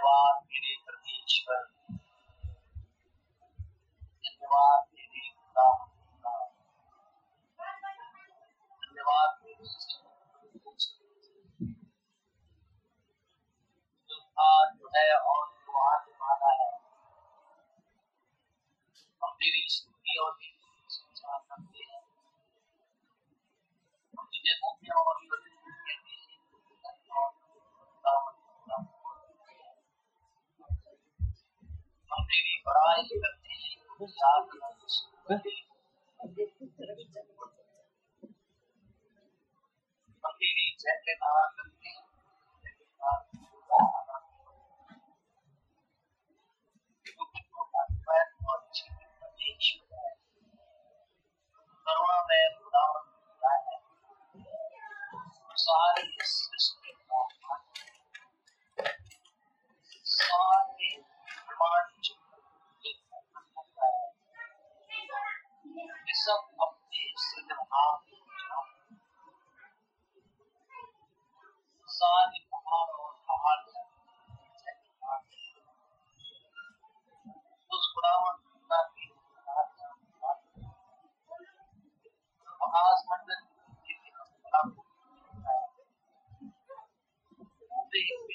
धन्यवाद मेरे प्रति ईश्वर। आपके पास thing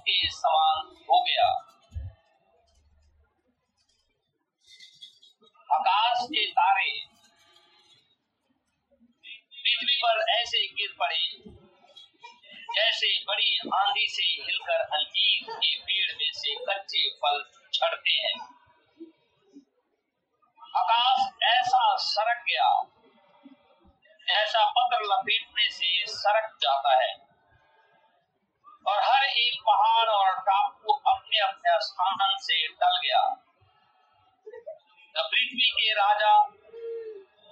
के समान हो गया। आकाश के तारे पृथ्वी पर ऐसे गिर पड़े, जैसे बड़ी आंधी से हिलकर अंजीर के पेड़ में से कच्चे फल झड़ते हैं। आकाश ऐसा सरक गया, ऐसा पत्र लपेटने से सरक जाता है। और हर एक पहाड़ और टापू अपने अपने स्थान से टल गया। पृथ्वी के राजा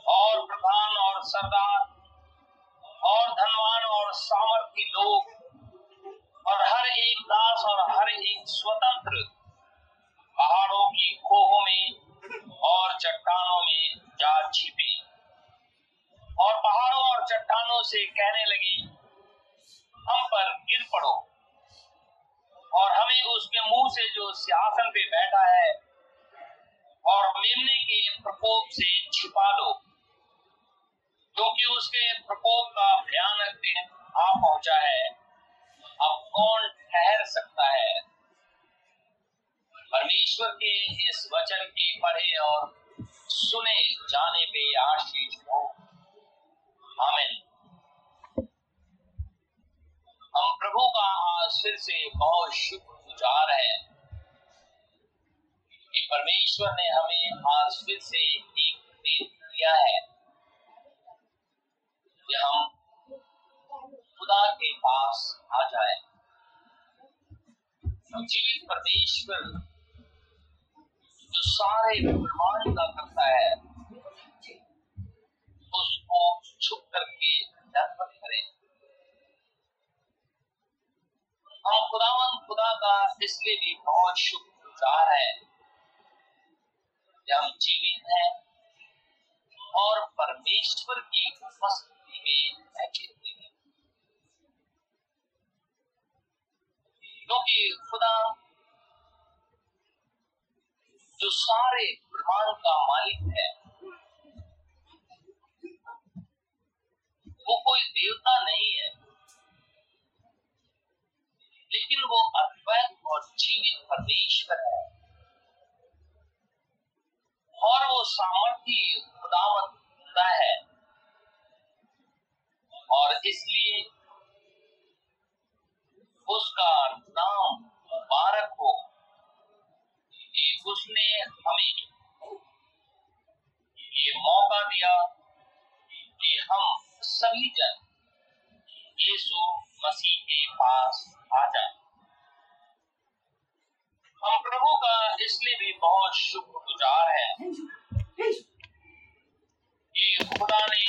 और प्रधान और सरदार और धनवान और सामर्थ्य लोग और हर एक दास और हर एक स्वतंत्र पहाड़ों की खोहों में और चट्टानों में जा छिपी और पहाड़ों और चट्टानों से कहने लगी हम पर गिर पड़ो। और हमें उसके मुँह से जो सिंहासन पे बैठा है और मेमने के प्रकोप से छिपा दो क्योंकि तो उसके प्रकोप का भयानक दिन आ पहुँचा है। अब कौन ठहर सकता है? परमेश्वर के इस वचन के पढ़े और सुने जाने पे आशीष हो। आमिन। हम प्रभु का आज फिर से बहुत शुक्रगुजार है। कि परमेश्वर ने हमें आज फिर से एक दिन दिया है। कि हम खुदा के पास आ जाए। जीवित परमेश्वर, जो सारे ब्रह्मांड का करता है, उसको छुप करके दर्पण करें। हम खुदावन, खुदा का इसलिए भी बहुत शुक्रगुजार है। हम जीवित हैं और परमेश्वर की उपस्थिति में बैठे हुए हैं। क्योंकि खुदा जो सारे ब्रह्मांड का मालिक है, वो कोई देवता नहीं है। लेकिन वो अद्वैत और जीवित परमेश्वर है। और वो सामर्थ्य खुदावत है। और इसलिए उसका नाम मुबारक हो कि उसने हमें ये मौका दिया कि हम सभी जन यीशु मसीह के पास आ जाए। हम प्रभु का इसलिए भी बहुत शुक्रगुजार है कि खुदा ने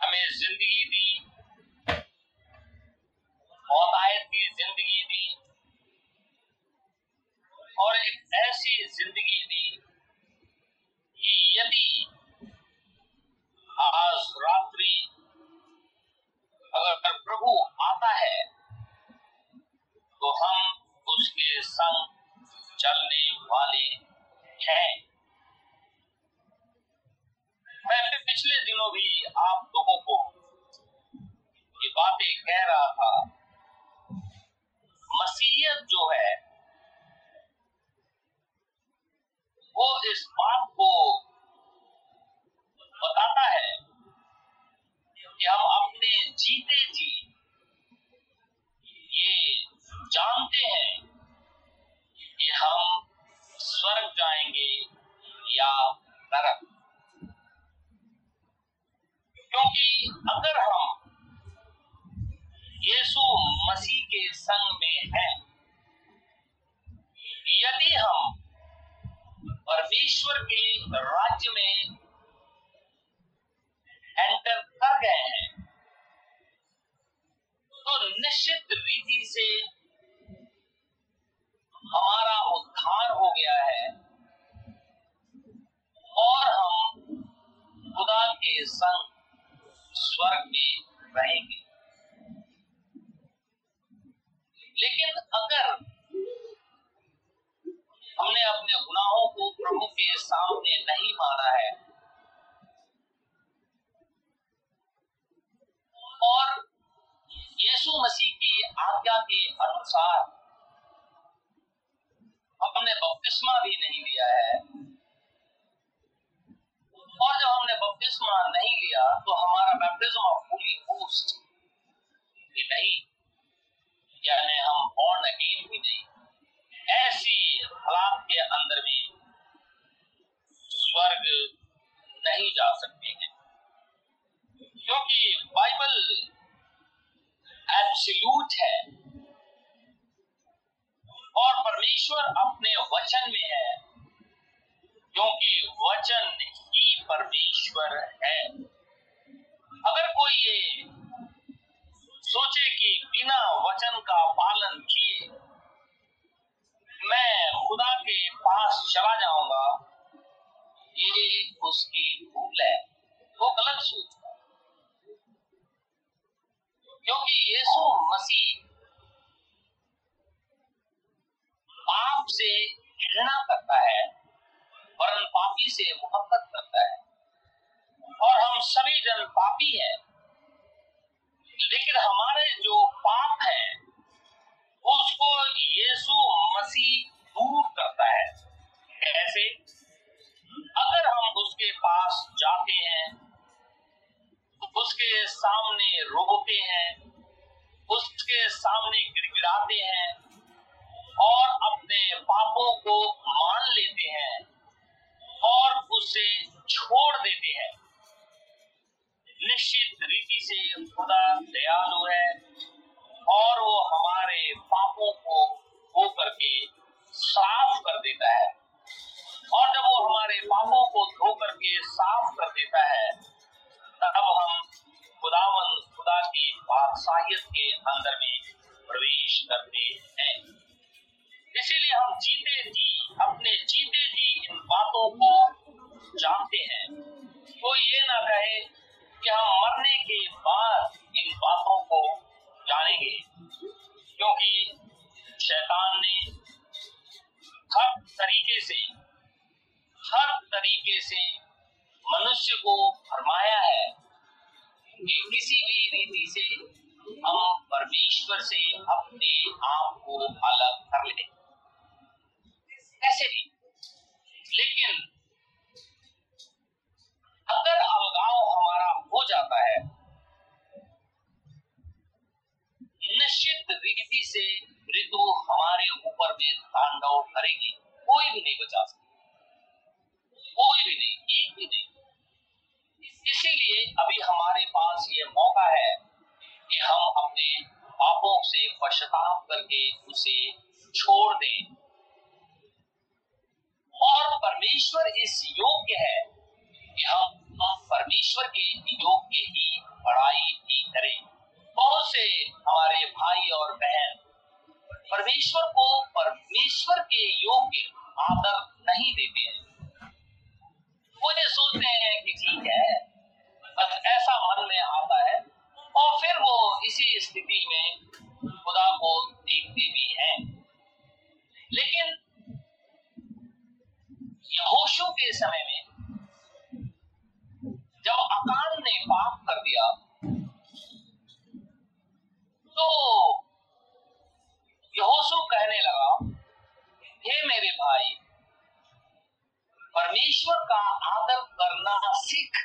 हमें ज़िंदगी दी मौतायत की ज़िंदगी दी और एक ऐसी ज़िंदगी दी कि यदि प्रभु आता है तो हम उसके संग चलने वाले हैं। मैं पिछले दिनों भी आप लोगों को ये बातें कह रहा था। मसीहत जो है, वो इस बात को बताता है कि हम अपने जीते जी। ये जानते हैं कि हम स्वर्ग जाएँगे या नरक। क्योंकि अगर हम यीशु मसीह के संग में हैं, यदि हम परमेश्वर के राज्य में एंटर कर गए हैं तो निश्चित रीति से हमारा उद्धार हो गया है और हम खुदा के संग स्वर्ग में रहेंगे लेकिन अगर हमने अपने गुनाहों को प्रभु के सामने नहीं माना है और यीशु मसीह की आज्ञा के अनुसार हमने बपतिस्मा भी नहीं लिया है और जब हमने बपतिस्मा नहीं लिया तो हमारा बैप्टिज्म ऑफ़ होली पोस्ट भी नहीं यानी हम बॉर्न अगेन भी नहीं ऐसी हालात के अंदर में स्वर्ग नहीं जा सकते हैं क्योंकि बाइबल एब्सोल्यूट है परमेश्वर अपने वचन में है क्योंकि वचन ही परमेश्वर है अगर कोई ये सोचे कि बिना वचन का पालन किए मैं खुदा के पास चला जाऊँगा ये उसकी भूल है वो गलत सोच है क्योंकि यीशु मसीह पाप से घृणा करता है वरन पापी से मोहब्बत करता है। और हम सभी जन पापी हैं। लेकिन हमारे जो पाप है उसको यीशु मसीह दूर करता है। कैसे? अगर हम उसके पास जाते हैं, उसके सामने रोते हैं, उसके सामने गिड़गिड़ाते हैं, और अपने पापों को मान लेते हैं और उसे छोड़ देते हैं। निश्चित रीति से खुदा दयालु है और वो हमारे पापों को वो करके साफ़ कर देता है। और जब वो हमारे पापों को धो करके साफ़ कर देता है, तब हम खुदावन, खुदा की बादशाहियत के अंदर में प्रवेश करते हैं। इसीलिए हम जीते जी, अपने जीते जी इन बातों को जानते हैं। कोई ये ना कहे कि हम मरने के बाद इन बातों को जानेंगे, क्योंकि शैतान ने हर तरीके से, हर तरीके से मनुष्य को फरमाया है कि किसी भी रीति से हम परमेश्वर से अपने आप को अलग कर ले। ऐसे भी लेकिन अगर अलगाव हमारा हो जाता है, निश्चित रीति से ऋतु हमारे ऊपर में तांडव करेगी, कोई भी नहीं बचा सकता। कोई भी नहीं, एक भी नहीं। इसीलिए अभी हमारे पास ये मौका है कि हम अपने पापों से पश्चाताप करके उसे छोड़ दें। और परमेश्वर इस योग्य है कि हम परमेश्वर के योग्य ही पढ़ाई भी करें। बहुत से? हमारे भाई और बहन। परमेश्वर को परमेश्वर के योग्य आदर नहीं देते हैं। वो ये सोचते हैं कि ठीक है, बस ऐसा मन में आता है और फिर वो इसी स्थिति में खुदा को देखते भी हैं। लेकिन यहोशु के समय में जब अकान ने पाप कर दिया तो यहोशु कहने लगा, हे मेरे भाई, परमेश्वर का आदर करना सीख।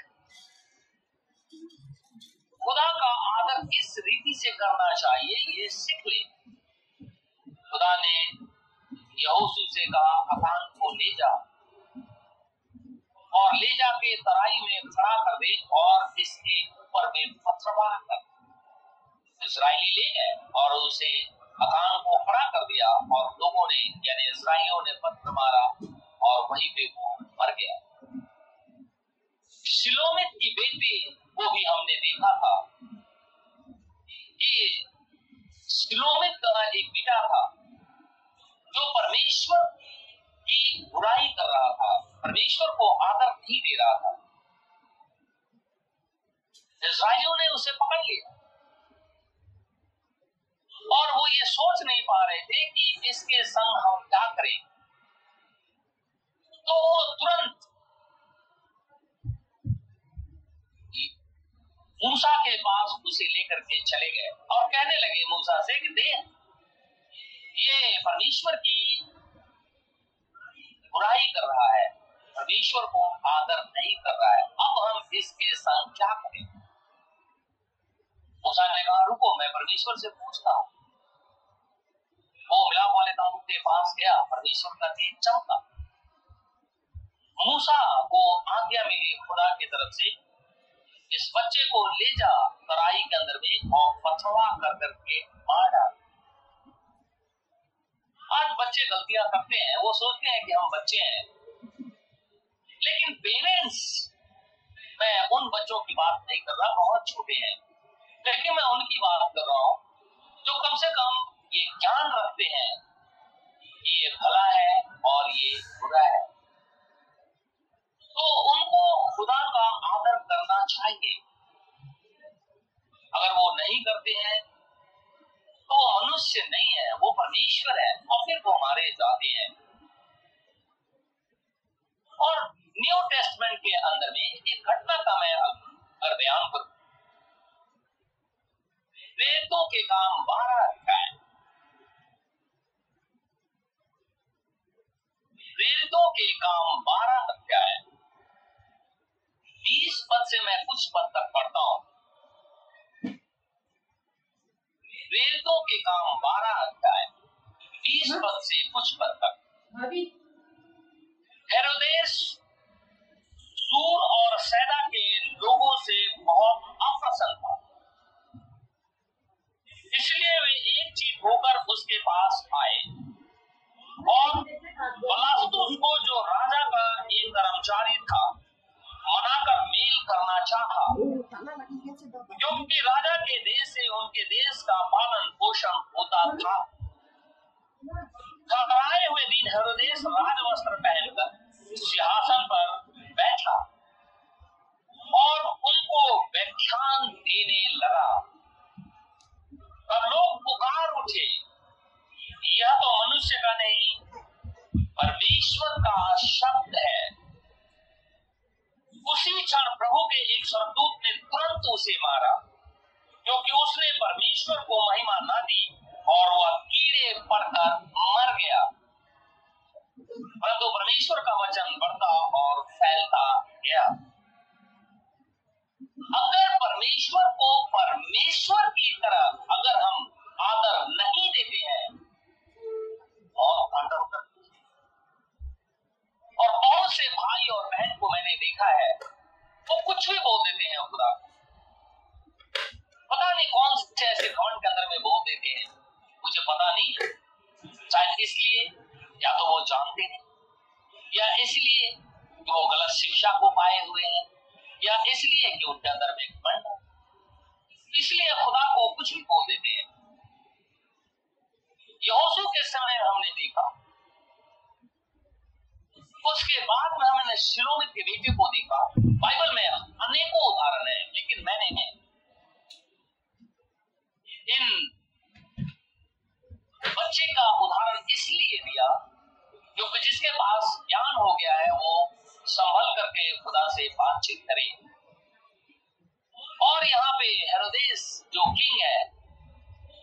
खुदा का आदर किस रीति से करना चाहिए, ये सीख ले। खुदा ने यहोशू से कहा अकान को ले जा। और ले जाके तराई में खड़ा कर दे और इसके ऊपर में पत्थरवाह कर इसराइली ले गए और उसे अकान को खड़ा कर दिया और लोगों ने, यानी इसराइलियों ने पत्थर मारा और वहीं पे वो मर गया। शिलोमित की बेटी को भी हमने देखा था कि शिलोमित का एक बेटा था जो परमेश्वर की बुराई कर रहा था, परमेश्वर को आदर नहीं दे रहा था। इसराइलियों ने उसे पकड़ लिया। और वो ये सोच नहीं पा रहे थे कि इसके संग हम क्या करें। तो वो तुरंत मूसा के पास उसे लेकर के चले गए और कहने लगे, मूसा से कि दे ये परमेश्वर की बुराई कर रहा है, परमेश्वर को आदर नहीं कर रहा है। अब हम इसके संग क्या करें? मूसा ने कहा, रुको, मैं परमेश्वर से पूछता हूँ। वो मिलाप वाले तंबू के पास गया, परमेश्वर का तेज चमका। मूसा को आज्ञा मिली खुदा की तरफ़ से, इस बच्चे को ले जा, तराई के अंदर में और पथवा कर करके मार डाल। बच्चे गलतियाँ करते हैं वो सोचते हैं कि हम बच्चे हैं लेकिन पेरेंट्स मैं उन बच्चों की बात नहीं कर रहा, बहुत छोटे हैं। लेकिन मैं उनकी बात कर रहा हूँ, जो कम से कम ये ज्ञान रखते हैं कि ये भला है और ये बुरा है। तो उनको खुदा का आदर करना चाहिए। अगर वो नहीं करते हैं वो मनुष्य नहीं है, वो परमेश्वर है, और फिर वो मारे जाते हैं। और न्यू टेस्टमेंट के अंदर में एक घटना का मैं अगर बयान करूँ। वेदों के काम बारह अध्याय। वेदों के काम बारह अध्याय। बीस पद से मैं कुछ पद तक पढ़ता हूँ। वेदों के काम बारह अध्याय बीस पद से कुछ पद तक। हेरोदेश सूर और सैदा के लोगों से बहुत अप्रसन्न था। इसलिए वे एक चीज़ होकर उसके पास आए। और बलास्तुस को जो राजा का एक कर्मचारी था मनाकर मेल करना चाहा क्योंकि राजा के देश से उनके देश का पालन पोषण होता था। घबराए हुए दिन हेरोदेश राजवस्त्र पहनकर सिंहासन पर बैठा और उनको व्याख्यान देने लगा। और लोग पुकार उठे, यह तो मनुष्य का नहीं, परमेश्वर का शब्द है। उसी क्षण प्रभु के एक स्वर्गदूत ने तुरंत उसे मारा, क्योंकि उसने परमेश्वर को महिमा न दी और वह कीड़े पड़कर मर गया। परंतु परमेश्वर का वचन बढ़ता और फैलता गया। अगर परमेश्वर को परमेश्वर की तरह अगर हम आदर नहीं देते हैं और करते और बहुत से भाई और बहन को मैंने देखा है, वो कुछ भी बोल देते हैं खुदा। पता नहीं कौन से ऐसे घमंड के अंदर में बोल देते हैं। मुझे पता नहीं। शायद इसलिए, या तो वो जानते नहीं या इसलिए कि वो गलत शिक्षा को पाए हुए हैं, या इसलिए कि उनके अंदर में घमंड है। इसलिए खुदा को कुछ भी बोल देते हैं। यहोशू के समय हमने देखा। उसके बाद में हमने शिरोमित के बेटे को देखा। बाइबल में अनेकों उदाहरण है, लेकिन मैंने इन बच्चे का उदाहरण इसलिए दिया, क्योंकि जिसके पास ज्ञान हो गया है, वो संभल करके खुदा से बातचीत करे। और यहाँ पे हेरोदेस जो किंग है,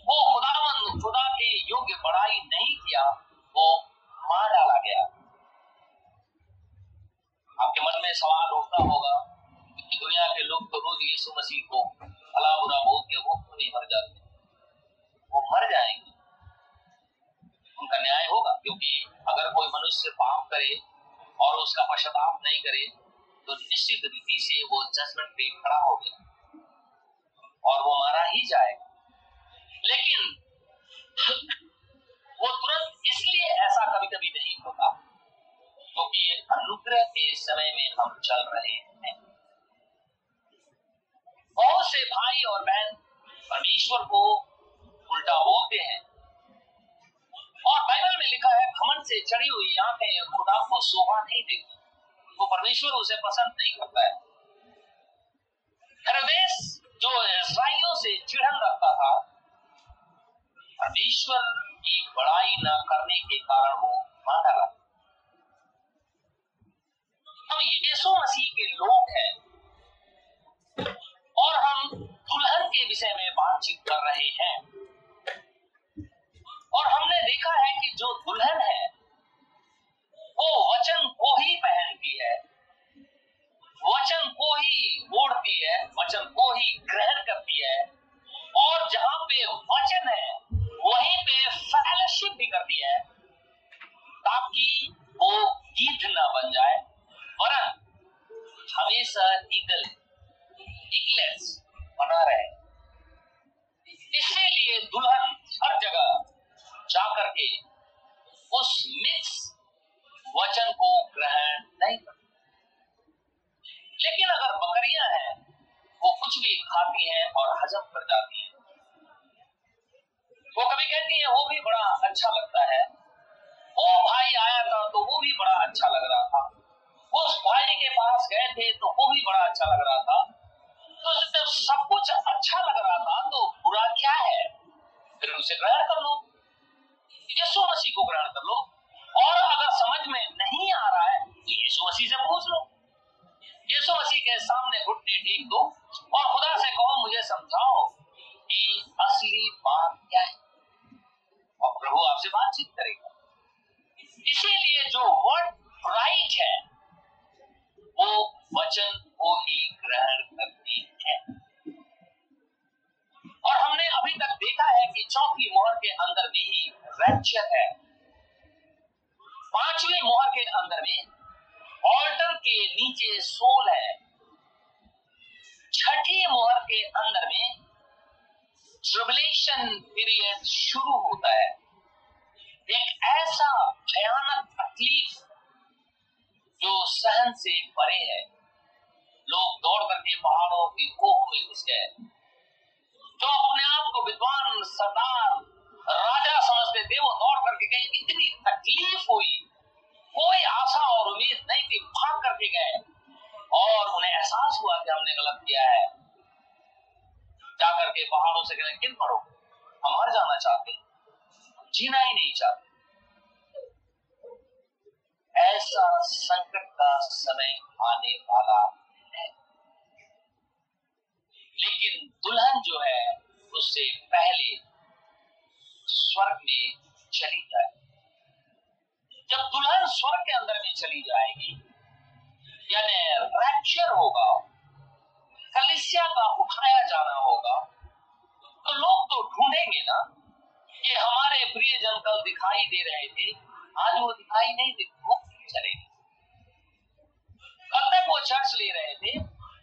वो खुदावन खुदा के योग्य बड़ाई नहीं किया, वो मार डाला गया। आपके मन में सवाल उठता होगा कि दुनिया के लोग तो रोज यीशु मसीह को भला बुरा बोल के वो क्यों नहीं मर जाते? वो मर जाएँगे। उनका न्याय होगा, क्योंकि अगर कोई मनुष्य पाप करे और उसका पश्चाताप नहीं करे तो निश्चित रीति से वो जजमेंट पे खड़ा हो गया और वो मारा ही जाएगा। लेकिन वो तुरंत इसलिए ऐसा कभी कभी नहीं होता क्योंकि ये अनुग्रह के समय में हम चल रहे हैं। बहुत से भाई और बहन परमेश्वर को उल्टा बोलते हैं। और बाइबल में लिखा है, घमंड से चढ़ी हुई आँखें खुदा को शोभा नहीं देती वो परमेश्वर उसे पसंद नहीं करता है। हेरोदेस जो इसराइलियों से चिढ़न रखता था, परमेश्वर की बड़ाई न करने के कारण वो मार डाला हम यीशु मसीह के लोग हैं। और हम दुल्हन के विषय में बातचीत कर रहे हैं। और हमने देखा है कि जो दुल्हन है, वो वचन को ही पहनती है। वचन को ही ओढ़ती है, वचन को ही ग्रहण करती है। और जहाँ पे वचन है, वहीं पे फेलोशिप भी करती है, ताकि वो गीत ना बन जाए। हमेशा ईगल इगलेस बना रहे इसीलिए दुल्हन हर जगह जा करके उस मिक्स वचन को ग्रहण नहीं करती। लेकिन अगर बकरियाँ हैं, वो कुछ भी खाती हैं और हजम कर जाती हैं। वो कभी कहती है, वो भी बड़ा अच्छा लगता है। वो भाई आया था तो वो भी बड़ा अच्छा लग रहा था। उस भाई के पास गए थे तो वो भी बड़ा अच्छा लग रहा था। तो जब सब कुछ अच्छा लग रहा था तो बुरा क्या है? फिर उसे ग्रहण कर लो। यीशु मसीह को ग्रहण कर लो। और अगर समझ में नहीं आ रहा है तो यीशु मसीह से पूछ लो। यीशु मसीह के सामने घुटने टेक दो। और खुदा से कहो, मुझे समझाओ कि असली बात क्या है? और प्रभु आपसे बातचीत करेगा। इसीलिए जो वर्ड राइट है वो वचन को ही ग्रहण करती है। और हमने अभी तक देखा है कि चौथी मोहर के अंदर में ही रैप्चर है। पांचवी मोहर के अंदर में ऑल्टर के नीचे सोल है। छठी मोहर के अंदर में ट्रिबुलेशन पीरियड शुरू होता है। एक ऐसा भयानक तकलीफ़ जो सहन से परे है। लोग दौड़ करके पहाड़ों की कोह में घुस गए। जो अपने आप को विद्वान सरदार, राजा समझते थे, वो दौड़ करके गए। इतनी तकलीफ़ हुई। कोई आशा और उम्मीद नहीं थी भाग करके गए। और उन्हें एहसास हुआ कि हमने गलत किया है। जाकर के पहाड़ों से कहने किन पढ़ो हम मर जाना चाहते जीना ही नहीं चाहते। ऐसा संकट का समय आने वाला है। लेकिन दुल्हन जो है, उससे पहले स्वर्ग में चली जाए। जब दुल्हन स्वर्ग के अंदर में चली जाएगी, यानी रैप्चर होगा, कलिसिया का उठाया जाना होगा तो लोग तो ढूंढेंगे ना कि हमारे प्रियजन कल दिखाई दे रहे थे, आज वो दिखाई नहीं दे वो चले कल तक वो चर्च ले रहे थे,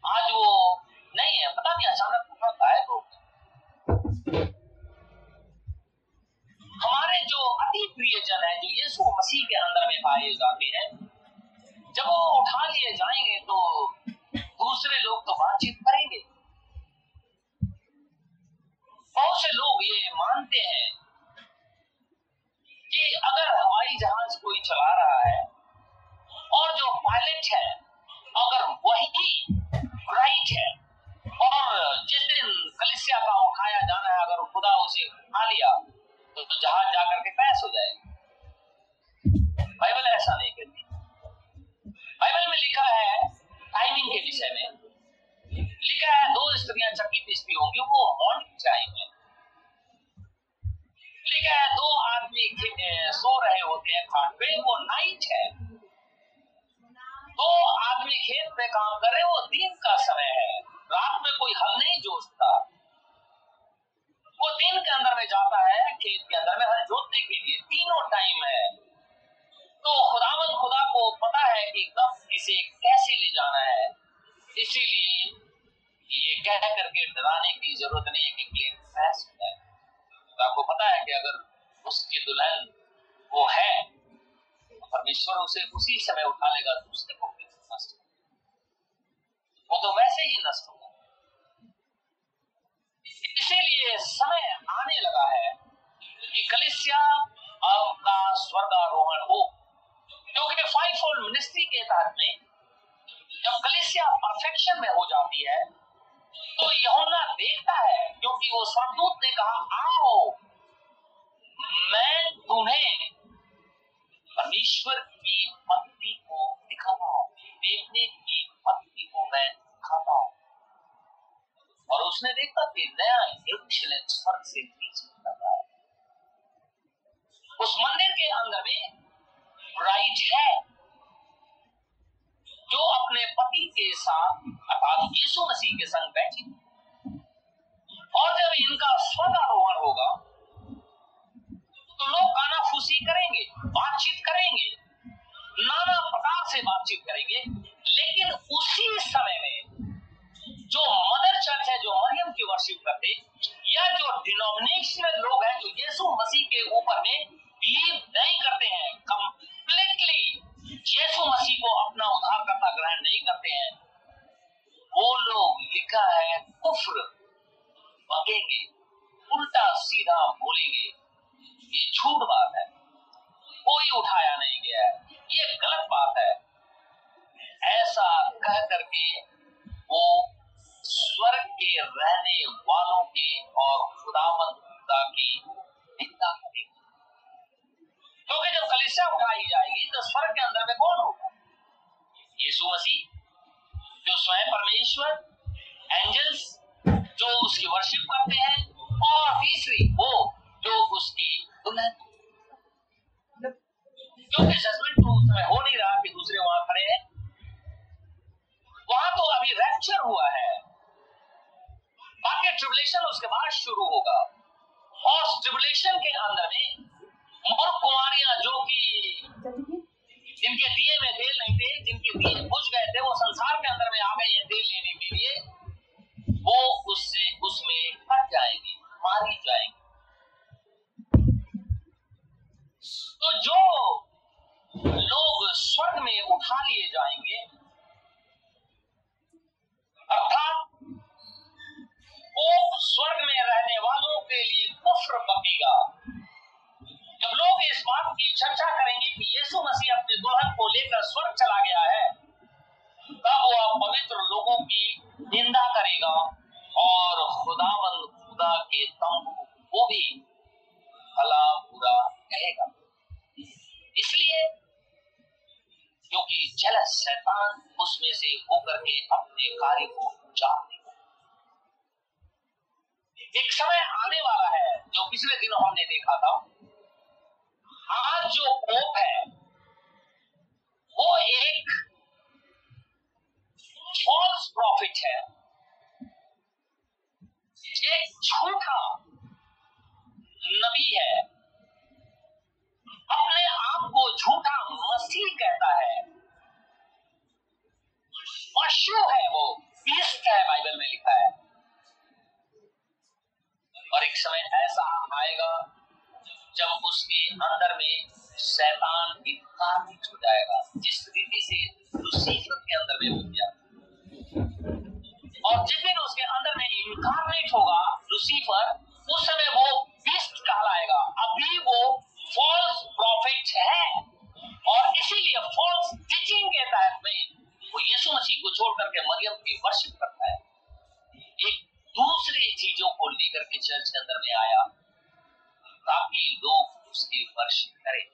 आज वो नहीं है, पता नहीं अचानक कहाँ गायब हो हमारे जो अति प्रियजन है, जो यीशु मसीह के अंदर में पाए जाते हैं, जब वो उठा लिए जाएँगे तो दूसरे लोग तो बातचीत करेंगे। बहुत से लोग ये मानते हैं कि अगर हवाई जहाज़ कोई चला रहा है और जो पायलट है अगर वही राइट है और जिस दिन कलिसिया का उठाया जाना है अगर खुदा उसे उठा लिया तो, तो जहाज़ जाकर के पैस हो जाएगी। बाइबल ऐसा नहीं कहती। बाइबल में लिखा है टाइमिंग के विषय में। लिखा है दो स्त्रियाँ चक्की पिसती होंगी वो मॉर्निंग है लिखा है दो आदमी सो रहे होते हैं खाट पे वो नाइट है। दो आदमी खेत पे काम कर रहे वो दिन का समय है। रात में कोई हल नहीं जोतता। वो दिन के अंदर में जाता है, खेत के अंदर में हल जोतने के लिए। तीनों टाइम है। तो खुदावन खुदा को पता है कि कब इसे कैसे ले जाना है। इसीलिए ये कह करके डराने की ज़रूरत नहीं है कि हो। तो आपको पता है कि अगर उसकी दुल्हन वो है परमेश्वर उसे उसी समय उठा लेगा दूसरे को नष्ट वो तो वैसे ही नष्ट होगा इसीलिए समय आने लगा है कि कलिसिया का स्वर्गारोहण हो क्योंकि फाइव फोल्ड मिनिस्ट्री के तहत में जब कलिसिया परफेक्शन में हो जाती है तो यहुना देखता है क्योंकि वो स्वर्गदूत ने कहा आओ मैं तुम्हें परमेश्वर की भक्ति को दिखाता हूँ देखने की भक्ति को मैं दिखाता हूँ और उसने देखा कि नया यरूशलेम स्वर्ग से कर रहा है। उस मंदिर के अंदर में ब्राइड है। जो अपने पति के साथ, अर्थात यीशु मसीह के संग बैठी। और जब इनका स्वदारोहण होगा लोग गाना फूसी करेंगे, बातचीत करेंगे, नाना प्रकार से बातचीत करेंगे, लेकिन उसी समय में जो मदर चर्च है, जो मरियम की वर्शिप करते, या जो डिनोमिनेशनल लोग हैं, जो यीशु मसीह के ऊपर में बिलीव नहीं करते हैं कंप्लीटली यीशु मसीह को अपना उद्धारकर्ता ग्रहण नहीं करते हैं, वो लोग लिखा है, कुफ्र बगेंगे, उल्टा सीधा बोलेंगे। ये झूठ बात है। कोई उठाया नहीं गया। है ये गलत बात है। ऐसा कह करके वो स्वर्ग के रहने वालों की और खुदावंता की निंदा करेगी। क्योंकि जब कलिसिया उठाई जाएगी तो स्वर्ग के अंदर में कौन होगा? यीशु मसीह, जो स्वयं परमेश्वर, एंजल्स, जो उसकी वर्शिप करते हैं, और तीसरी वो, जो उसकी क्योंकि जजमेंट तो उस हो नहीं रहा कि दूसरे वहाँ खड़े हैं वहाँ तो अभी रैप्चर हुआ है बाकी ट्रिबुलेशन उसके बाद शुरू होगा और ट्रिबुलेशन के अंदर में और कुमारियाँ जो कि जिनके दिए में तेल नहीं थे जिनके दिए बुझ गए थे वो संसार के अंदर में आ गए तेल लेने के लिए वो उससे, उसमें कट जाएँगी, मारी जाएँगी। तो जो लोग स्वर्ग में उठा लिए जाएँगे, अर्थात वो स्वर्ग में रहने वालों के लिए कुफ्र बकेगा जब लोग इस बात की चर्चा करेंगे कि यीशु मसीह अपने दुल्हन को लेकर स्वर्ग चला गया है, तब वह पवित्र लोगों की निंदा करेगा और खुदावन खुदा के तंबू को भी भला बुरा कहेगा। इसलिए, क्योंकि जलस शैतान उसमें से होकर के अपने कार्य को जान एक समय आने वाला है, जो पिछले दिनों हमने देखा था आज जो पोप है वो एक फॉल्स प्रॉफिट है एक झूठा नबी है अपने आप को झूठा मसीह कहता है पशु है वो बीस्ट है बाइबल में लिखा है और एक समय ऐसा आएगा जब उसके अंदर में शैतान इनकारनित हो जाएगा जिस रीति से लूसीफर के अंदर में हो गया और जिस दिन उसके अंदर में इनकारनेट होगा लूसीफर उस समय वो बीस्ट कहलाएगा अभी वो फॉल्स प्रॉफिट है और इसीलिए फॉल्स टीचिंग के तहत में वो यीशु मसीह को छोड़ करके मरियम की वर्शिप करता है एक दूसरी चीज़ों को लेकर के चर्च के अंदर में आया ताकि लोग उसकी वर्शिप करें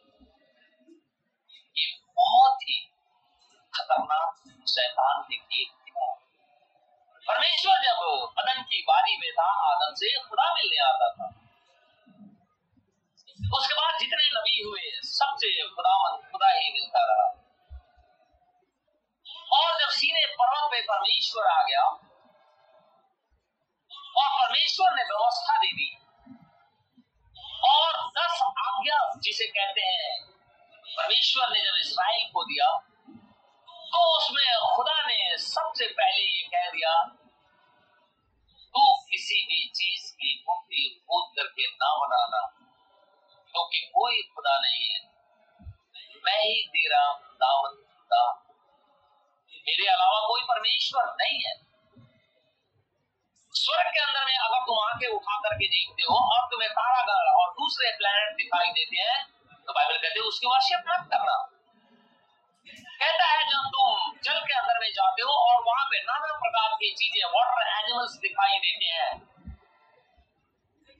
ये बहुत ही खतरनाक शैतान के एक परमेश्वर जब अदन की बारी में था आदम से खुदा मिलने आता था उसके बाद जितने नबी हुए सबसे खुदावन खुदा ही मिलता रहा और जब सीने पर्वत पे परमेश्वर आ गया और परमेश्वर ने व्यवस्था दे दी और दस आज्ञा जिसे कहते हैं परमेश्वर ने जब इसराइल को दिया तो उसमें खुदा ने सबसे पहले ये कह दिया तू किसी भी चीज़ की मुक्ति खोद करके ना बनाना क्योंकि तो कोई खुदा नहीं है मैं ही तेरा दावत खुदा मेरे अलावा कोई परमेश्वर नहीं है। स्वर्ग के अंदर में अगर तुम आके उठा करके देखते हो और तुम्हें तारागढ़ और दूसरे प्लैनेट दिखाई देते हैं तो बाइबल कहते हैं, उसकी वर्शिप मत करना। कहता है, जब तुम जल के अंदर में जाते हो और वहाँ पे नाना प्रकार की चीज़ें वाटर एनिमल्स दिखाई देते हैं,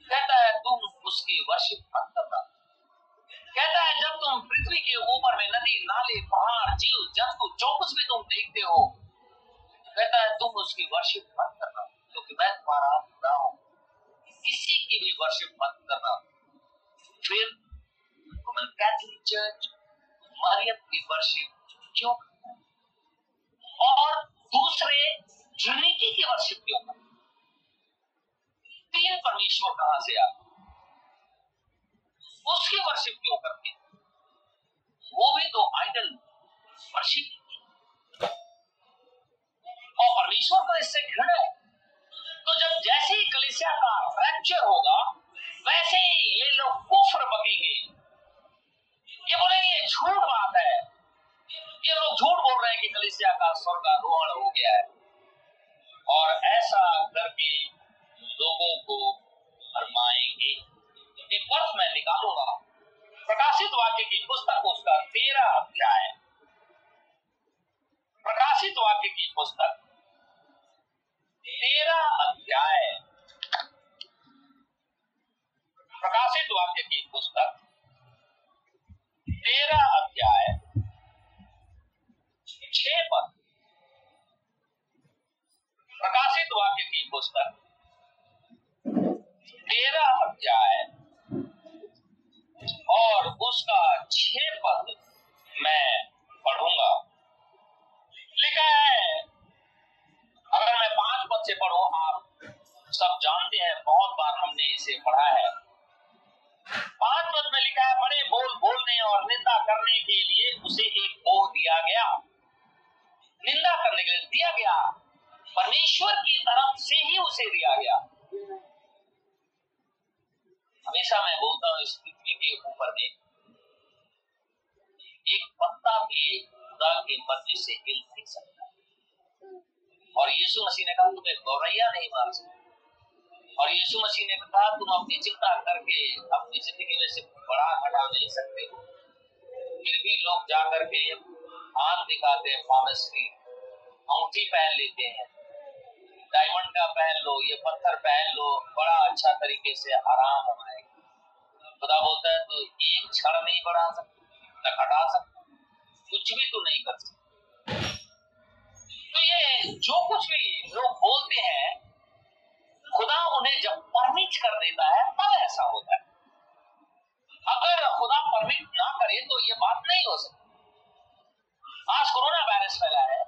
कहता है, तुम उसकी वर्शिप मत करना। कहता है, जब तुम पृथ्वी के ऊपर में नदी, नाले, पहाड़ जीव जंतु, जो कुछ भी तुम देखते हो, कहता है, तुम उसकी वर्शिप मत करना। क्योंकि मैं तुम्हारा खुदा हूँ। किसी की भी वर्शिप मत करना। फिर रोमन कैथोलिक चर्च मरियम की वर्शिप क्यों और दूसरे ट्रिनिटी की वर्शिप क्यों तीन परमेश्वर कहाँ से आ उसकी वर्शिप क्यों करते वो भी तो आइडल वर्शिप और परमेश्वर को इससे घृणा है। तो जब जैसे ही कलिसिया का फ्रैक्चर होगा वैसे ही ये लोग कुफर बकेंगे। सकते फिर भी लोग जा करके हाथ दिखाते हैं प्रॉमिस की, अंगूठी पहन लेते हैं। डायमंड का पहन लो, ये पत्थर पहन लो, बड़ा अच्छा तरीके से आराम आएगा खुदा बोलता है तो एक क्षण नहीं बढ़ा सकता, न घटा सकता, कुछ भी तो नहीं कर सकते। तो ये जो कुछ भी लोग बोलते हैं, खुदा उन्हें जब परमिट कर देता है, तब ऐसा होता है। अगर खुदा परमिट ना करे तो ये बात नहीं हो सकती। आज कोरोना वायरस फैला है।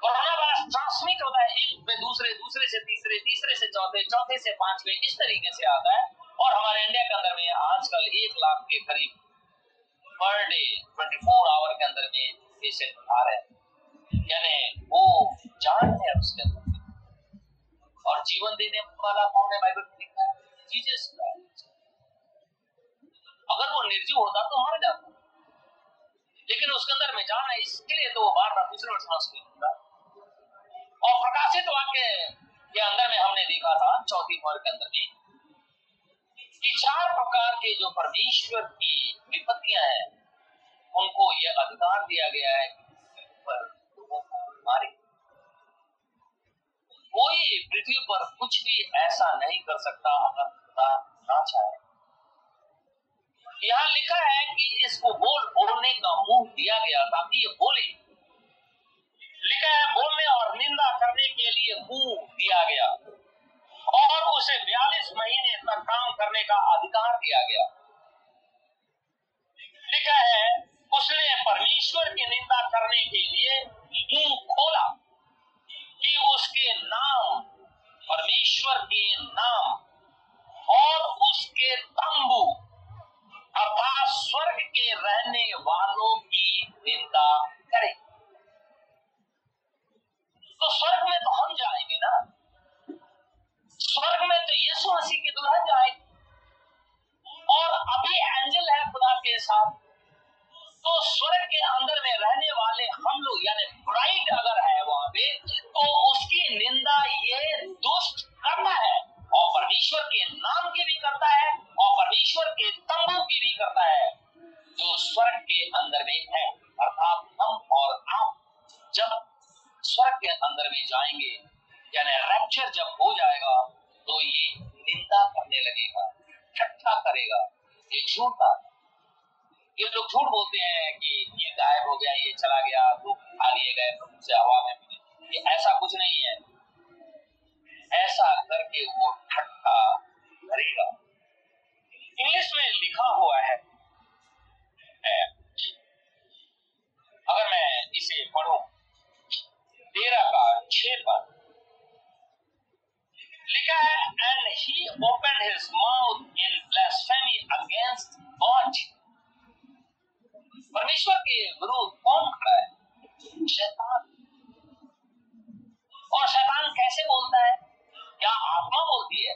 कोरोना वायरस ट्रांसमिट होता है। एक में दूसरे दूसरे से तीसरे तीसरे से चौथे चौथे से पांचवे, इस तरीके से आता है। और हमारे इंडिया के अंदर में आजकल एक लाख के करीब per day, twenty four hour के अंदर में पेशेंट आ रहे हैं। यानी वो जान है उसके अंदर। और जीवन देने वाला कौन है? बाइबल में लिखा है। अगर वो निर्जीव होता तो मर जाता। लेकिन उसके अंदर में जान है, इसके लिए तो वो बार बार दूसरे वर्ष ट्रांसमिट होता। और प्रकाशित वाक्य के अंदर में हमने देखा था, चौथी पद के अंदर में, कि चार प्रकार के जो परमेश्वर की विपत्तियाँ हैं, उनको यह अधिकार दिया गया है पर लोगों को मारे। कोई पृथ्वी पर कुछ भी ऐसा नहीं कर सकता अगर खुदा ना चाहे। यहाँ लिखा है कि इसको बोल बोलने का मुँह दिया गया ताकि ये बोले। लिखा है, बोलने और निंदा करने के लिए मुँह दिया गया। और उसे बयालीस महीने तक काम करने का अधिकार दिया गया। लिखा है, उसने परमेश्वर की निंदा करने के लिए मुँह खोला कि उसके नाम, परमेश्वर के नाम और उसके तंबू अर्थात स्वर्ग के रहने वालों की निंदा करें। तो स्वर्ग में तो हम जाएँगे ना। स्वर्ग में तो यीशु मसीह की दुल्हन जाएगी। और अभी एंजल है खुदा के साथ। तो स्वर्ग के अंदर में रहने वाले हम लोग, यानी ब्राइट अगर है वहाँ पे तो उसकी निंदा ये दुष्ट करता है। और परमेश्वर के नाम की भी करता है और परमेश्वर के तंबू की भी करता है, जो स्वर्ग के अंदर में है। अर्थात हम और आप जब स्वर्ग के अंदर में जाएँगे, यानी रैप्चर जब हो जाएगा तो ये निंदा करने लगेगा, ठट्ठा करेगा, ये झूठा ये लोग झूठ बोलते हैं कि ये गायब हो गया, ये चला गया लोग खा लिए गए से हवा में ये ऐसा कुछ नहीं है। ऐसा करके वो ठट्ठा करेगा। इंग्लिश में लिखा हुआ है अगर मैं इसे पढ़ू तेरह का छह पद लिखा है and he open his mouth in blasphemy against God परमेश्वर के विरुद्ध कौन खड़ा है शैतान और शैतान कैसे बोलता है क्या आत्मा बोलती है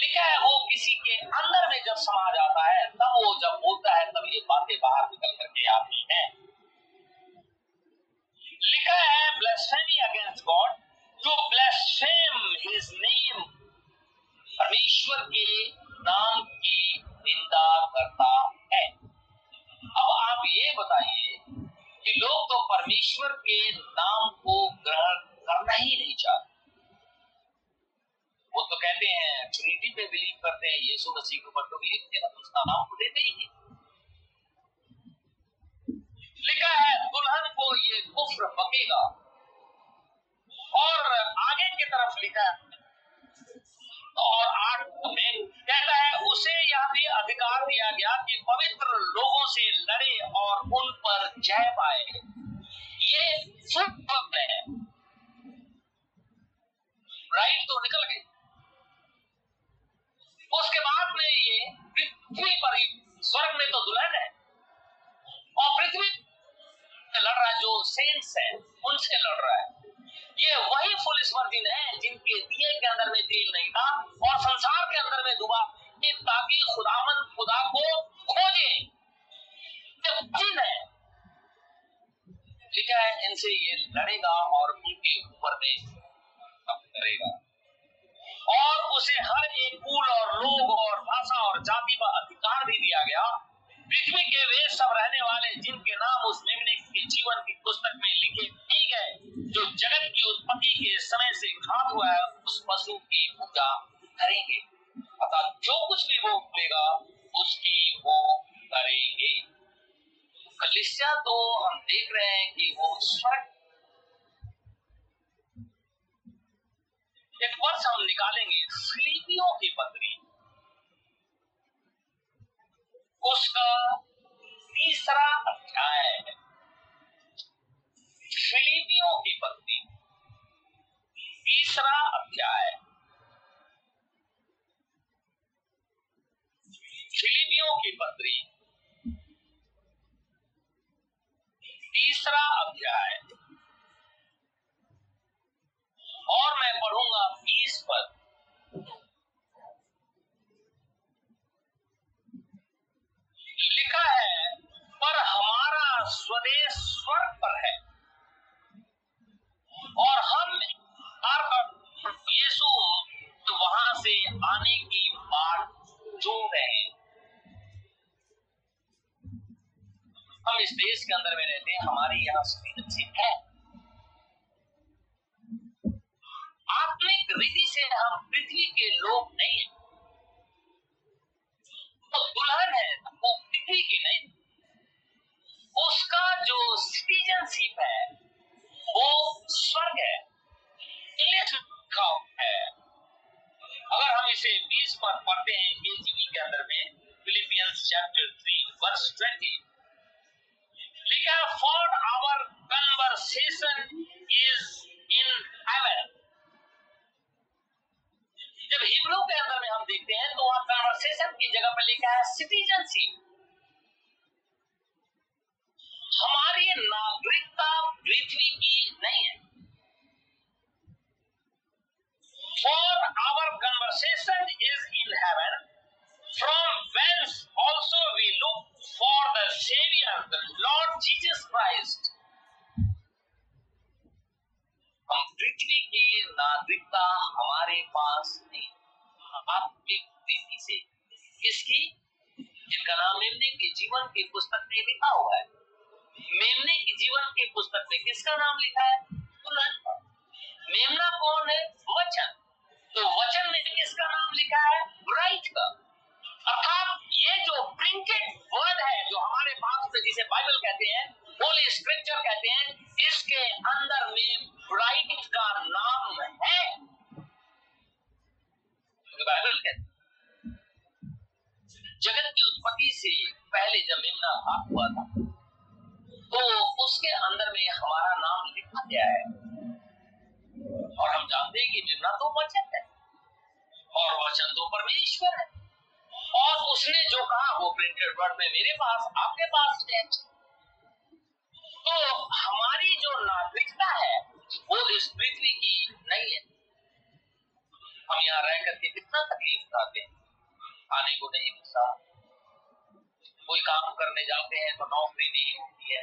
लिखा है वो किसी के अंदर में जब समा जाता है तब वो जब बोलता है तब ये बातें बाहर निकल करके आती हैं लिखा है blasphemy against God to blaspheme his name परमेश्वर के नाम की निंदा करता है अब आप ये बताइए कि लोग तो परमेश्वर के नाम को ग्रहण करना ही नहीं चाहते वो तो कहते हैं ट्रिनिटी पे बिलीव करते हैं यीशु मसीह के ऊपर तो बिलीव किया तो उसका नाम तो देते ही नहीं लिखा है दुल्हन को ये कुफ्र पकेगा और आगे की तरफ़ लिखा है और आठ में कहता है उसे यह भी अधिकार दिया गया कि पवित्र लोगों से लड़े और उन पर जय पाए ये फुट है राइट तो निकल गई उसके बाद में ये पृथ्वी पर स्वर्ग में तो दुल्हन है और पृथ्वी लड़ रहा है उनसे लड़ रहा है। ये वही पुलिस वर्जिन है जिनके दिए के अंदर में तेल नहीं था और संसार के अंदर में डूबा। ताकि खुदामन खुदा को खोजे। है, लिखा है, इनसे ये लड़ेगा और उनके ऊपर में करेगा। और उसे हर एक कुल और लोग और भाषा और जाति का अधिकार भी दिया गया। पृथ्वी के वे सब रहने वाले जिनके नाम उस मेमने के जीवन की पुस्तक में लिखे नहीं गए, जो जगत की उत्पत्ति के समय से घात हुआ है, उस पशु की पूजा करेंगे। अतः जो कुछ भी वो बोलेगा उसकी वो करेंगे। कलिसिया तो हम देख रहे हैं कि वो स्वर्ग एक वर्ष हम निकालेंगे फिलिपियों की पत्री उसका तीसरा अध्याय फिलिपियों की पत्नी तीसरा अध्याय। फिलिपियों की पत्री तीसरा अध्याय। और मैं पढ़ूँगा बीस पद। लिखा है, पर हमारा स्वदेश स्वर्ग पर है। और हम यीशु तो वहाँ से आने की बात ढूंढ रहे हैं। हम इस देश के अंदर में रहते हैं, हमारी यहाँ सिटीजनशिप है। आत्मिक रीति से हम पृथ्वी के लोग नहीं है। तो दुल्हन है पृथ्वी की नहीं? उसका जो सिटीजनशिप है, वो स्वर्ग है इंग्लिश है। अगर हम इसे 20 पर पढ़ते हैं केजीवी के अंदर में फिलिपियंस चैप्टर 3 वर्स 20 लिखा for our conversation is in heaven जब हिब्रू के अंदर में हम देखते हैं तो वहाँ कन्वर्सेशन की जगह पर लिखा है सिटीजनशिप हमारी नागरिकता पृथ्वी की नहीं है। For our conversation is in heaven from whence also we look for the saviour the Lord Jesus Christ हम पृथ्वी की नागरिकता हमारे पास नहीं। आपकी रीति से। किसकी? जिनका नाम मेमने के जीवन की पुस्तक में लिखा हुआ है। जीवन की पुस्तक में किसका नाम लिखा है? दुल्हन मेमना कौन है? वचन। तो वचन में किसका नाम लिखा है? ब्राइट का। अर्थात ये जो प्रिंटेड वर्ड है, जो हमारे पास जिसे बाइबल कहते हैं होली स्क्रिप्चर कहते हैं, इसके अंदर में ब्राइट का नाम है। बाइबल कहते जगत की उत्पत्ति से पहले जब मेमना भाग हुआ था तो उसके अंदर में हमारा नाम लिखा गया है। और हम जानते हैं कि मेमना तो वचन है। और वचन तो परमेश्वर है। और उसने जो कहा, वो प्रिंटेड वर्ड में मेरे पास, आपके पास है। तो हमारी जो नागरिकता है, वो इस पृथ्वी की नहीं है। हम यहाँ रह करके कितना तकलीफ़ उठाते हैं। खाने को नहीं मिलता कोई काम करने जाते हैं तो नौकरी नहीं होती है।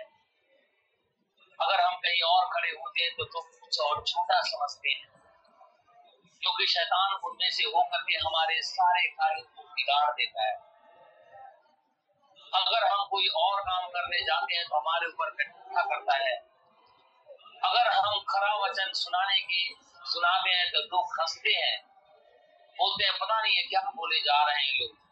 अगर हम कहीं और खड़े होते हैं तो, तो कुछ और छोटा समझते हैं। क्योंकि शैतान उनमें से होकर के हमारे सारे कार्यों को बिगाड़ देता है। अगर हम कोई और काम करने जाते हैं तो हमारे ऊपर कटुता करता है। अगर हम खरा वचन सुनाने की सुनाते हैं तो लोग हँसते हैं। बोलते हैं पता नहीं है क्या बोले जा रहे हैं लोग।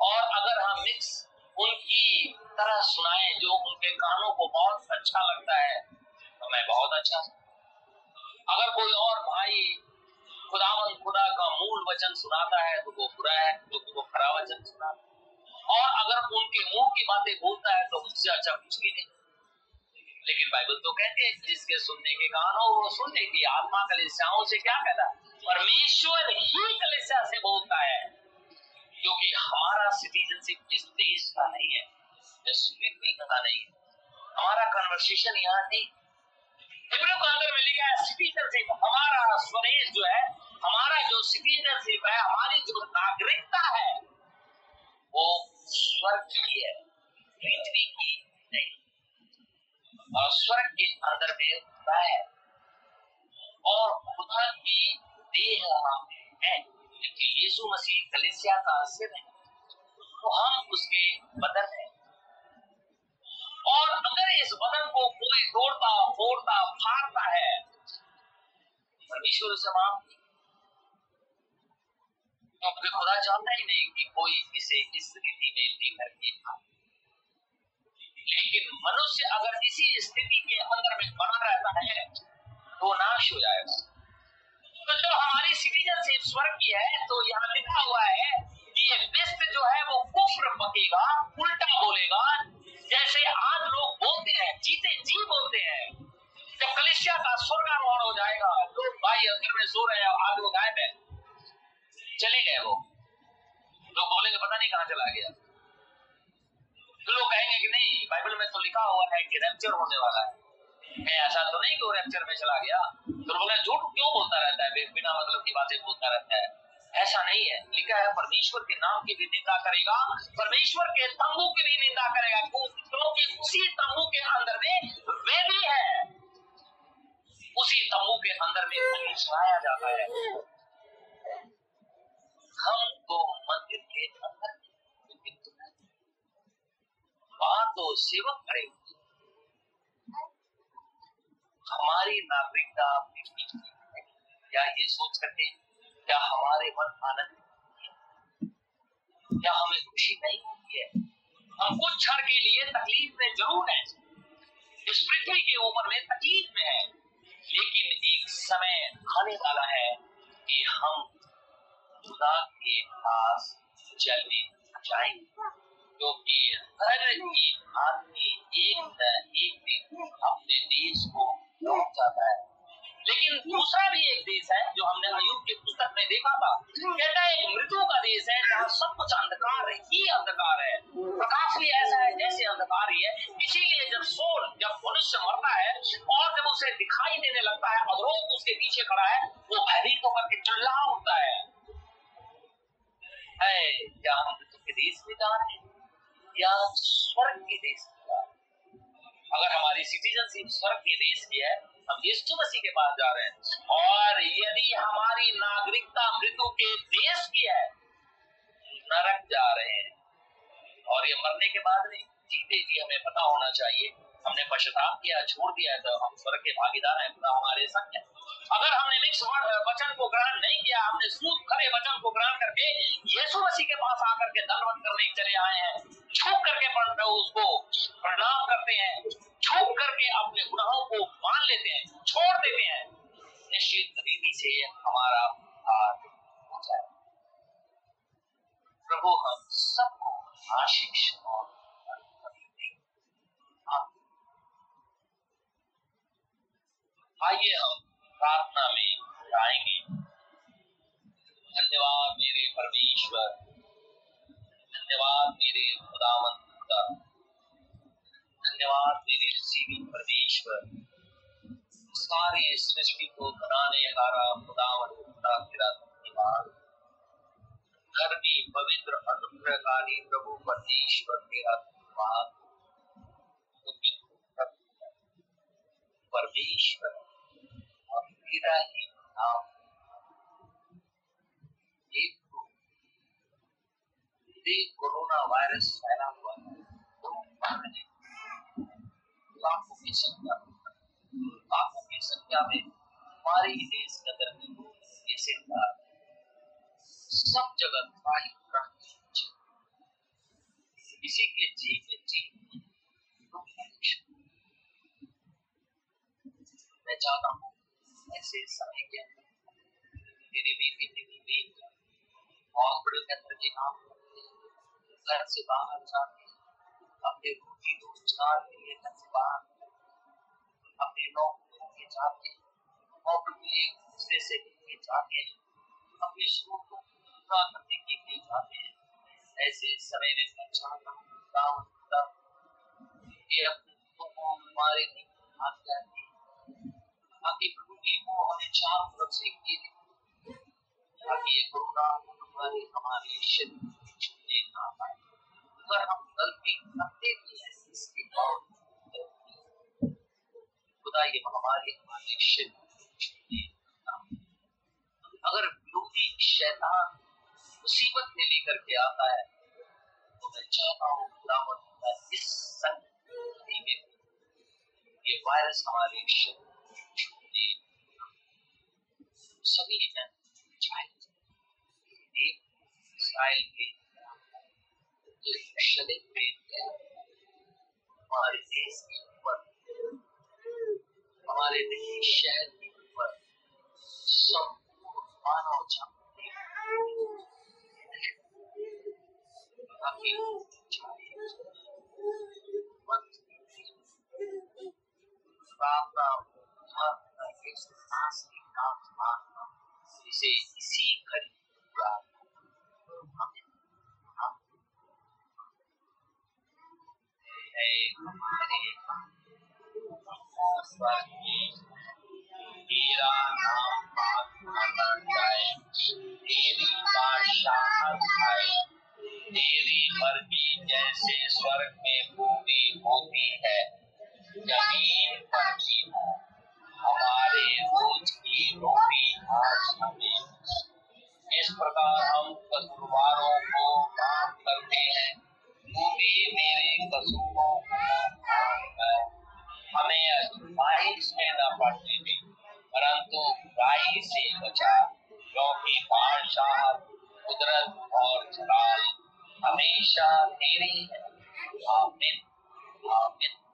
और अगर हम मिक्स उनकी तरह सुनाए जो उनके कानों को बहुत अच्छा लगता है तो मैं बहुत अच्छा अगर कोई और भाई खुदावन खुदा का मूल वचन सुनाता है तो वो बुरा है तो वो खरा वचन सुनाता है। और अगर उनके मुँह की बातें बोलता है तो उससे अच्छा कुछ भी नहीं। लेकिन बाइबल तो कहते हैं, जिसके सुनने के कान हो, वो सुनने की आत्मा कलिसियाओं से क्या कहता है परमेश्वर ही कलिसिया से बोलता है। क्योंकि हमारा सिटीजनशिप इस देश का नहीं है भी कथा नहीं। है हमारा कन्वर्सेशन यहाँ नहीं। हिब्रू के अंदर में लिखा है सिटीजनशिप हमारा स्वदेश जो है, हमारा जो सिटीजनशिप है, हमारी जो नागरिकता है, वो स्वर्ग की है, पृथ्वी की नहीं। और स्वर्ग के अंदर में है और खुदा की देह हम है। क्योंकि यीशु मसीह कलिसिया का सिर है तो हम उसके बदन है। और अगर इस बदन को कोई तोड़ता फोड़ता, फाड़ता है, परमेश्वर उसे माफ़ क्योंकि खुदा चाहता ही नहीं कि कोई इसे इस स्थिति में लेकर के लेकिन मनुष्य अगर इसी स्थिति के अंदर में बना रहता है तो नाश हो जाएगा। तो जो हमारी सिटीजनशिप स्वर्ग की है तो यहाँ लिखा हुआ है कि ये बेस्ट जो है वो कुफ्र बकेगा, उल्टा बोलेगा, जैसे आज लोग बोलते हैं, जीते जी बोलते हैं। जब कलिशिया का स्वर्गारोहण हो जाएगा लोग भाई अंदर में सो रहे हैं, आज वो गायब है। चले गए वो। लोग बोलेंगे, पता नहीं कहाँ चला गया। तो लोग कहेंगे कि नहीं, बाइबल में तो लिखा हुआ है कि रैप्चर होने वाला है। ऐसा तो नहीं कि रैप्चर में चला गया। तो बोला, झूठ क्यों बोलता रहता है? बिना मतलब की बातें बोलता रहता है। ऐसा नहीं है। लिखा है, परमेश्वर के नाम की भी निंदा करेगा, परमेश्वर के तंबू की भी निंदा करेगा। क्योंकि उसी तंबू के अंदर में वे भी है। उसी तंबू के अंदर में सुनाया जाता है। हम तो मंदिर के अंदर वहाँ तो सेवक खड़े हमारी नागरिकता क्या ये सोच करके क्या हमारे मन आनंद क्या हमें खुशी नहीं होती है। हम कुछ क्षण के लिए तकलीफ़ में ज़रूर है। इस पृथ्वी के ऊपर में तकलीफ़ में है। लेकिन एक समय आने वाला है कि हम खुदा के पास चलने जाएँगे। क्योंकि हर एक आदमी एक न एक दिन अपने देश को लौट जाता है। लेकिन दूसरा भी एक देश है जो हमने अयुब की पुस्तक में देखा था। कहता है, एक मृत्यु का देश है जहाँ सब कुछ अंधकार ही अंधकार है। प्रकाश भी ऐसा है जैसे अंधकार ही है। इसीलिए जब सोल, जब मनुष्य मरता है और जब उसे दिखाई देने लगता है अधरोग उसके पीछे खड़ा है, वो भयभीत होकर के चिल्ला उठता है, क्या हम मृत्यु के देश में जा रहे हैं? या स्वर्ग के देश में? अगर हमारी सिटीजनशिप स्वर्ग के देश की है, हम यीशु मसीह के पास जा रहे हैं। और यदि हमारी नागरिकता मृत्यु के देश की है, नरक जा रहे हैं। और ये मरने के बाद नहीं, जीते जी, हमें पता होना चाहिए। हमने पश्चाताप किया, छोड़ दिया है तो हम स्वर्ग के भागीदार हैं, खुदा हमारे संग है। अगर हमने मिक्स वचन को ग्रहण नहीं किया, हमने सूद खरे वचन को ग्रहण करके यीशु मसीह के पास आकर के दंडवत करने चले आए हैं। छूक करके उसको, प्रणाम करते हैं। छूक करके अपने गुनाहों को मान लेते हैं, छोड़ देते हैं। निश्चित रीति से हमारा हाथ हो जाए। प्रभु, हम सबको आशीष और आइए हम प्रार्थना में गाएँगे धन्यवाद मेरे परमेश्वर। धन्यवाद मेरे खुदावन खुदा धन्यवाद मेरे सीधी परमेश्वर। सारी सृष्टि को बनाने हारा खुदावन खुदा तेरा धन्यवाद। धर्मी पवित्र, अनुग्रहकारी प्रभु परमेश्वर तेरा धन्यवाद। परमेश्वर। और तेरा ही नाम कोरोना वायरस फैला हुआ है लाखों की संख्या लाखों की संख्या में हमारे ही देश के अंदर में ऐसे सब जगत का ही इसी के जीव जीव मैं चाहता हूँ ऐसे समय के अंदर धीरे धीरे धीरे धीरे बहुत बड़े नेत्र जी नाम घर से बाहर जाते अपने रोटी रोज़गार के लिए घर से बाहर अपने नौकरियों के जाते और एक दूसरे से मिलने जाते अपने शोर को पूरा करने के लिए जाते हैं। ऐसे समय में मैं चाहता हूँ कि अपने को हमारे आज्ञा दी ताकि प्रभु को हमें चारों तरफ़ से घेरे ताकि ये कोरोना हमारे हमारे शरीर छूने ना पाए अगर हम गलती करते भी हैं इसके बावजूद खुदा ये हमारे हमारे शरीर अगर विरोधी शैतान मुसीबत में लेकर के आता है तो मैं चाहता हूँ खुदावंत इस संगति में ये वायरस हमारे शरीर सभी ने इसराइल के शरीर में हमारे देश के ऊपर। हमारे देश शहर के ऊपर। संपूर्ण मानव जाति प्रार्थना इसे इसी घड़ी तेरा नाम जाए तेरी बादशाहत आए तेरी मर्ज़ी जैसे स्वर्ग में भूमि होती है। ज़मीन पर भी हो हमारे रोज की रोटी आज हमें इस प्रकार हम कसूरवारों को काम करते हैं। तू भी मेरे कसूरों को हमें माहिश में न पड़ने दे परंतु राही से बचा क्योंकि बादशाह कुदरत और जलाल हमेशा तेरी है। आमिन। आमिन।